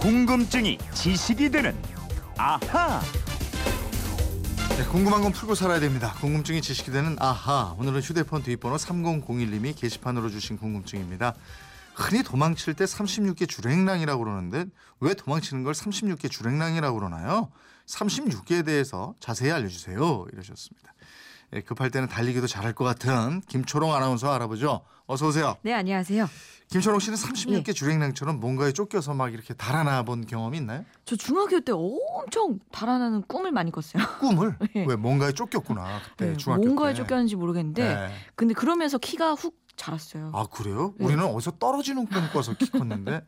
궁금증이 지식이 되는 아하. 네, 궁금한 건 풀고 살아야 됩니다. 궁금증이 지식이 되는 아하. 오늘은 휴대폰 뒷번호 3001님이 게시판으로 주신 궁금증입니다. 흔히 도망칠 때 36개 주랭랑이라고 그러는데 왜 도망치는 걸 36개 주랭랑이라고 그러나요? 36개에 대해서 자세히 알려주세요. 이러셨습니다. 예, 급할 때는 달리기도 잘할 것 같은 김초롱 아나운서 알아보죠. 어서 오세요. 네, 안녕하세요. 김초롱 씨는 36개 예. 주랭랑처럼 뭔가에 쫓겨서 막 이렇게 달아나 본 경험이 있나요? 저 중학교 때 엄청 달아나는 꿈을 많이 꿨어요. 꿈을? 예. 왜 뭔가에 쫓겼구나 그때 네, 중학교 뭔가에 때. 쫓겼는지 모르겠는데 네. 근데 그러면서 키가 훅 자랐어요. 아 그래요? 네. 우리는 어디서 떨어지는 꿈 꿔서 키 컸는데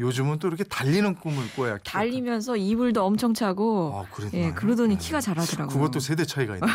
요즘은 또 이렇게 달리는 꿈을 꿔야 키가 달리면서 이불도 엄청 차고 아, 그랬나요? 예, 그러더니 네. 키가 자라더라고요. 그것도 세대 차이가 있나?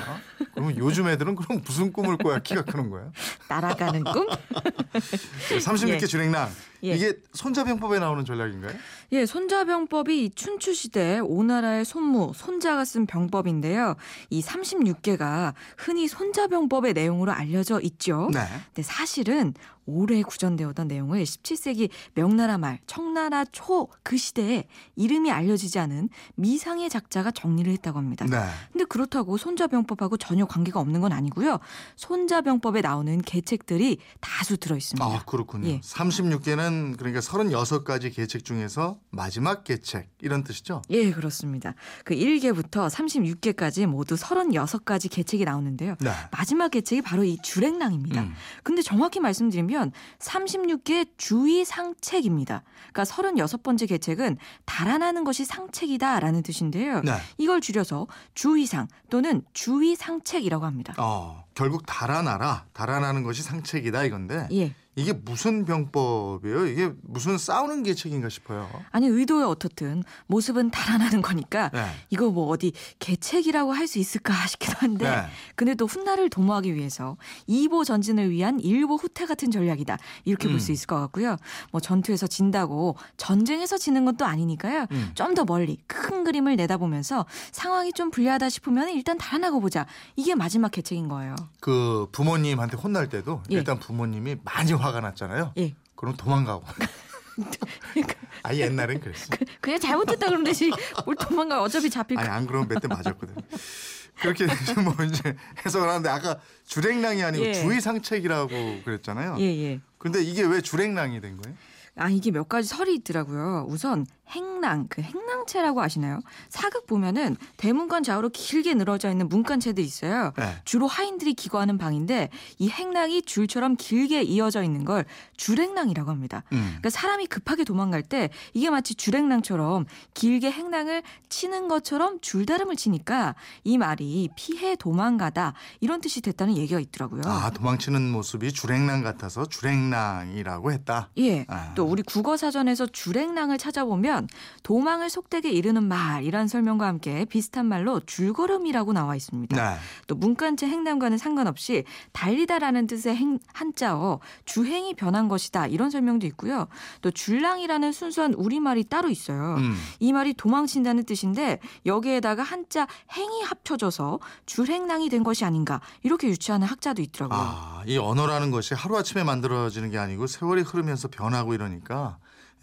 그러면 요즘 애들은 그럼 무슨 꿈을 꿔야 키가 크는 거야? 날아가는 꿈? 36개 예. 주랭랑 예. 이게 손자병법에 나오는 전략인가요? 예, 손자병법이 춘추 시대 오나라의 손무, 손자가 쓴 병법인데요. 이 36개가 흔히 손자병법의 내용으로 알려져 있죠. 네. 근데 사실은 오래 구전되어 오던 내용을 17세기 명나라 말 청나라 초 그 시대에 이름이 알려지지 않은 미상의 작자가 정리를 했다고 합니다. 네. 근데 그렇다고 손자병법하고 전혀 관계가 없는 건 아니고요. 손자병법에 나오는 계책들이 다수 들어 있습니다. 아 그렇군요. 예. 36개는 그러니까 36가지 계책 중에서 마지막 계책 이런 뜻이죠? 예, 그렇습니다. 그 1개부터 36개까지 모두 36가지 계책이 나오는데요. 네. 마지막 계책이 바로 이 주랭랑입니다. 음. 근데 정확히 말씀드리면 36개 주의 상책입니다. 그러니까 36번째 계책은 달아나는 것이 상책이다라는 뜻인데요. 네. 이걸 줄여서 주의상 또는 주의상책이라고 합니다. 어 결국 달아나라 달아나는 것이 상책이다 이건데 예. 이게 무슨 병법이에요? 이게 무슨 싸우는 계책인가 싶어요. 아니 의도에 어떻든 모습은 달아나는 거니까 네. 이거 뭐 어디 계책이라고 할 수 있을까 싶기도 한데 네. 근데 또 훗날을 도모하기 위해서 이보 전진을 위한 일보 후퇴 같은 전략이다 이렇게 볼수 음. 있을 것 같고요. 뭐 전투에서 진다고 전쟁에서 지는 것도 아니니까요. 음. 좀더 멀리 큰 그림을 내다보면서 상황이 좀 불리하다 싶으면 일단 달아나고 보자. 이게 마지막 계책인 거예요. 그 부모님한테 혼날 때도 예. 일단 부모님이 많이 화가 났잖아요. 예. 그럼 도망가고. 아 옛날엔 그랬어. 그냥 잘못했다 그러면 되지. 뭘 도망가 어차피 잡힐 아니 거. 안 그러면 몇 대 맞았거든. 그렇게 뭐 이제 해석을 하는데 아까 주랭랑이 아니고 예. 주의상책이라고 그랬잖아요. 예, 예. 근데 이게 왜 주랭랑이 된 거예요? 아, 이게 몇 가지 설이 있더라고요. 우선 행랑, 그 행랑채라고 아시나요? 사극 보면은 대문관 좌우로 길게 늘어져 있는 문간채들이 있어요. 네. 주로 하인들이 기거하는 방인데 이 행랑이 줄처럼 길게 이어져 있는 걸 줄행랑이라고 합니다. 음. 그러니까 사람이 급하게 도망갈 때 이게 마치 줄행랑처럼 길게 행랑을 치는 것처럼 줄다름을 치니까 이 말이 피해 도망가다 이런 뜻이 됐다는 얘기가 있더라고요. 아 도망치는 모습이 주랭랑 같아서 주랭랑이라고 했다. 예. 아. 또 우리 국어 사전에서 줄행랑을 찾아보면 도망을 속되게 이르는 말이란 설명과 함께 비슷한 말로 줄걸음이라고 나와 있습니다. 네. 또 문간체 행남과는 상관없이 달리다라는 뜻의 행, 한자어 주행이 변한 것이다 이런 설명도 있고요. 또 줄랑이라는 순수한 우리말이 따로 있어요. 음. 이 말이 도망친다는 뜻인데 여기에다가 한자 행이 합쳐져서 줄행랑이 된 것이 아닌가 이렇게 유추하는 학자도 있더라고요. 아, 이 언어라는 것이 하루아침에 만들어지는 게 아니고 세월이 흐르면서 변하고 이러니 까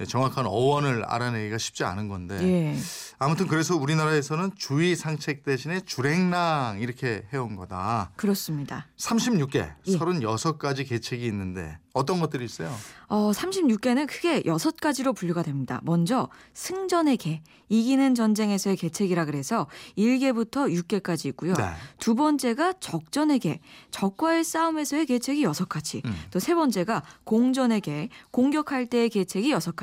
정확한 어원을 알아내기가 쉽지 않은 건데 예. 아무튼 그래서 우리나라에서는 주의 상책 대신에 주랭랑 이렇게 해온 거다. 그렇습니다. 36개, 예. 36가지 계책이 있는데 어떤 것들이 있어요? 어, 36개는 크게 여섯 가지로 분류가 됩니다. 먼저 승전의 계, 이기는 전쟁에서의 계책이라 그래서 1계부터 6계까지 있고요. 네. 두 번째가 적전의 계, 적과의 싸움에서의 계책이 여섯 가지. 음. 또세 번째가 공전의 계, 공격할 때의 계책이 여섯 가지.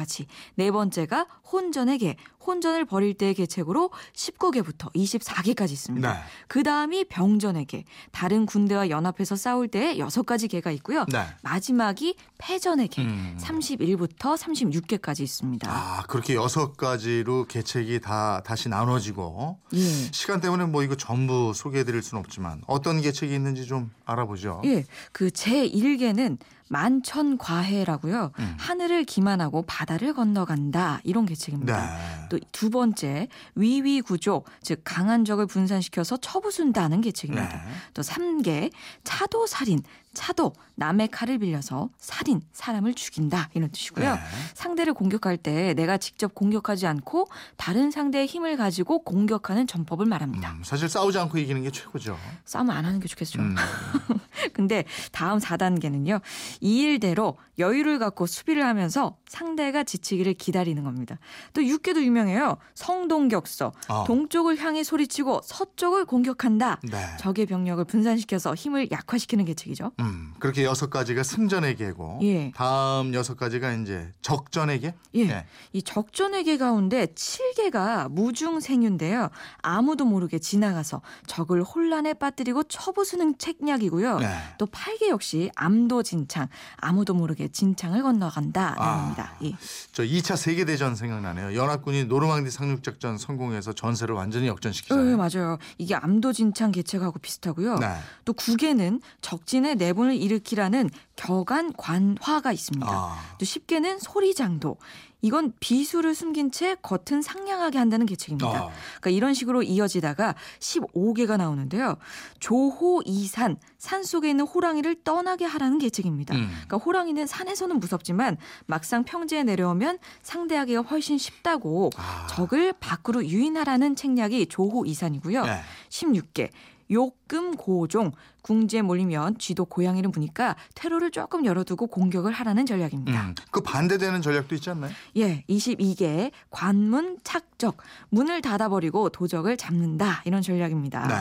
네 번째가 혼전의 계, 혼전을 벌일 때의 계책으로 19계부터 24계까지 있습니다. 네. 그 다음이 병전의 계, 다른 군대와 연합해서 싸울 때의 여섯 가지 계가 있고요. 네. 마지막이 패전의 계, 음. 31부터 36개까지 있습니다. 아, 그렇게 여섯 가지로 계책이 다 다시 나눠지고 예. 시간 때문에 뭐 이거 전부 소개해 드릴 수는 없지만 어떤 계책이 있는지 좀 알아보죠. 예. 그 제1계는 만천과해라고요. 음. 하늘을 기만하고 바다를 건너간다 이런 계책입니다. 네. 또두 번째 위위구조 즉 강한 적을 분산시켜서 처부순다는 계책입니다. 네. 또 3개 차도 살인 차도 남의 칼을 빌려서 살인 사람을 죽인다 이런 뜻이고요. 네. 상대를 공격할 때 내가 직접 공격하지 않고 다른 상대의 힘을 가지고 공격하는 전법을 말합니다. 음, 사실 싸우지 않고 이기는 게 최고죠. 싸움 안 하는 게 좋겠죠. 음. 근데 다음 4단계는요. 이 일대로 여유를 갖고 수비를 하면서 상대가 지치기를 기다리는 겁니다. 또 6개도 유명해요. 성동격서. 어. 동쪽을 향해 소리치고 서쪽을 공격한다. 네. 적의 병력을 분산시켜서 힘을 약화시키는 계책이죠. 음, 그렇게 여섯 가지가 승전의 계고 예. 다음 여섯 가지가 이제 적전의 계. 예. 네. 이 적전의 계 가운데 7개가 무중생유인데요. 아무도 모르게 지나가서 적을 혼란에 빠뜨리고 처부수는 책략이고요. 네. 또 8개 역시 암도진창, 아무도 모르게 진창을 건너간다. 아. 예. 저 2차 세계 대전 생각나네요. 연합군이 노르망디 상륙 작전 성공해서 전세를 완전히 네, 역전시키잖아요. 맞아요. 이게 암도 진창 개책하고 비슷하고요. 네. 또 9개는 적진의 내분을 일으키라는 격안 관화가 있습니다. 아. 또 10개는 소리장도. 이건 비수를 숨긴 채 겉은 상냥하게 한다는 계책입니다. 아. 그러니까 이런 식으로 이어지다가 15개가 나오는데요. 조호 이산, 산 속에 있는 호랑이를 떠나게 하라는 계책입니다. 음. 그러니까 호랑이는 산에서는 무섭지만 막상 평지에 내려오면 상대하기가 훨씬 쉽다고 아. 적을 밖으로 유인하라는 책략이 조호 이산이고요. 네. 16개. 욕 금 고종 궁지에 몰리면 쥐도 고양이를 보니까 퇴로를 조금 열어두고 공격을 하라는 전략입니다. 음. 그 반대되는 전략도 있지 않나요? 예, 22개 관문 착적 문을 닫아버리고 도적을 잡는다 이런 전략입니다. 네.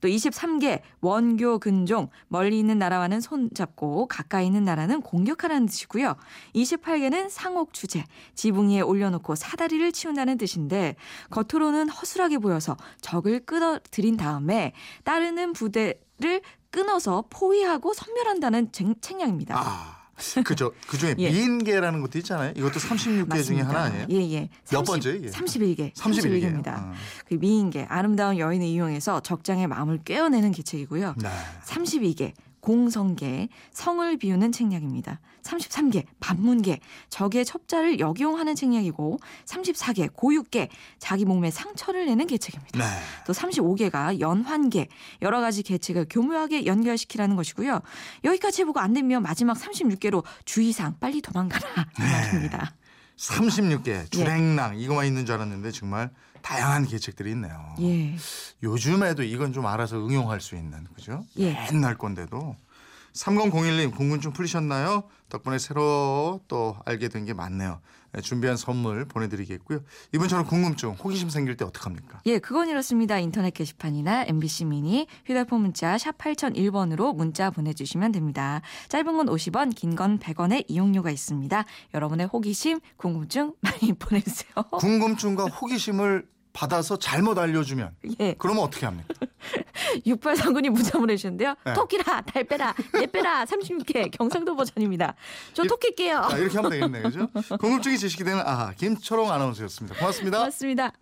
또 23개 원교 근종 멀리 있는 나라와는 손 잡고 가까이 있는 나라는 공격하라는 뜻이고요. 28개는 상옥 주제 지붕 위에 올려놓고 사다리를 치운다는 뜻인데 겉으로는 허술하게 보여서 적을 끌어들인 다음에 따르는 부대를 끊어서 포위하고 섬멸한다는 쟁- 책략입니다. 아. 그죠. 그 중에 예. 미인계라는 것도 있잖아요. 이것도 36개 중에 하나 아니에요? 예, 예. 몇 번째, 이게? 31개. 31 개예요. 31개입니다. 어. 그 미인계 아름다운 여인을 이용해서 적장의 마음을 꿰어내는 계책이고요. 네. 32개 공성계 성을 비우는 책략입니다. 33개 반문계 적의 첩자를 역용하는 책략이고 34개 고육계 자기 몸에 상처를 내는 계책입니다. 네. 또 35개가 연환계 여러 가지 계책을 교묘하게 연결시키라는 것이고요. 여기까지 해보고 안 되면 마지막 36개로 주의사항 빨리 도망가라 이 네. 말입니다. 36개 예. 주랭랑 이거만 있는 줄 알았는데 정말 다양한 계책들이 있네요. 예. 요즘에도 이건 좀 알아서 응용할 수 있는 그죠? 예. 옛날 건데도 3001님 궁금증 풀리셨나요? 덕분에 새로 또 알게 된 게 많네요. 네, 준비한 선물 보내드리겠고요. 이번처럼 궁금증, 호기심 생길 때 어떡합니까? 예, 그건 이렇습니다. 인터넷 게시판이나 MBC 미니 휴대폰 문자 샵 8001번으로 문자 보내주시면 됩니다. 짧은 건 50원, 긴 건 100원의 이용료가 있습니다. 여러분의 호기심, 궁금증 많이 보내주세요. 궁금증과 호기심을 받아서 잘못 알려주면 예, 그러면 어떻게 합니까? 6839님 문자 보내주셨는데요. 네. 토끼라, 달 빼라, 내 빼라, 36개 경상도 버전입니다. 저 이- 토끼게요. 자, 이렇게 하면 되겠네요. 그죠? 궁금증이 지식이 되는 아하 김초롱 아나운서였습니다. 고맙습니다. 고맙습니다.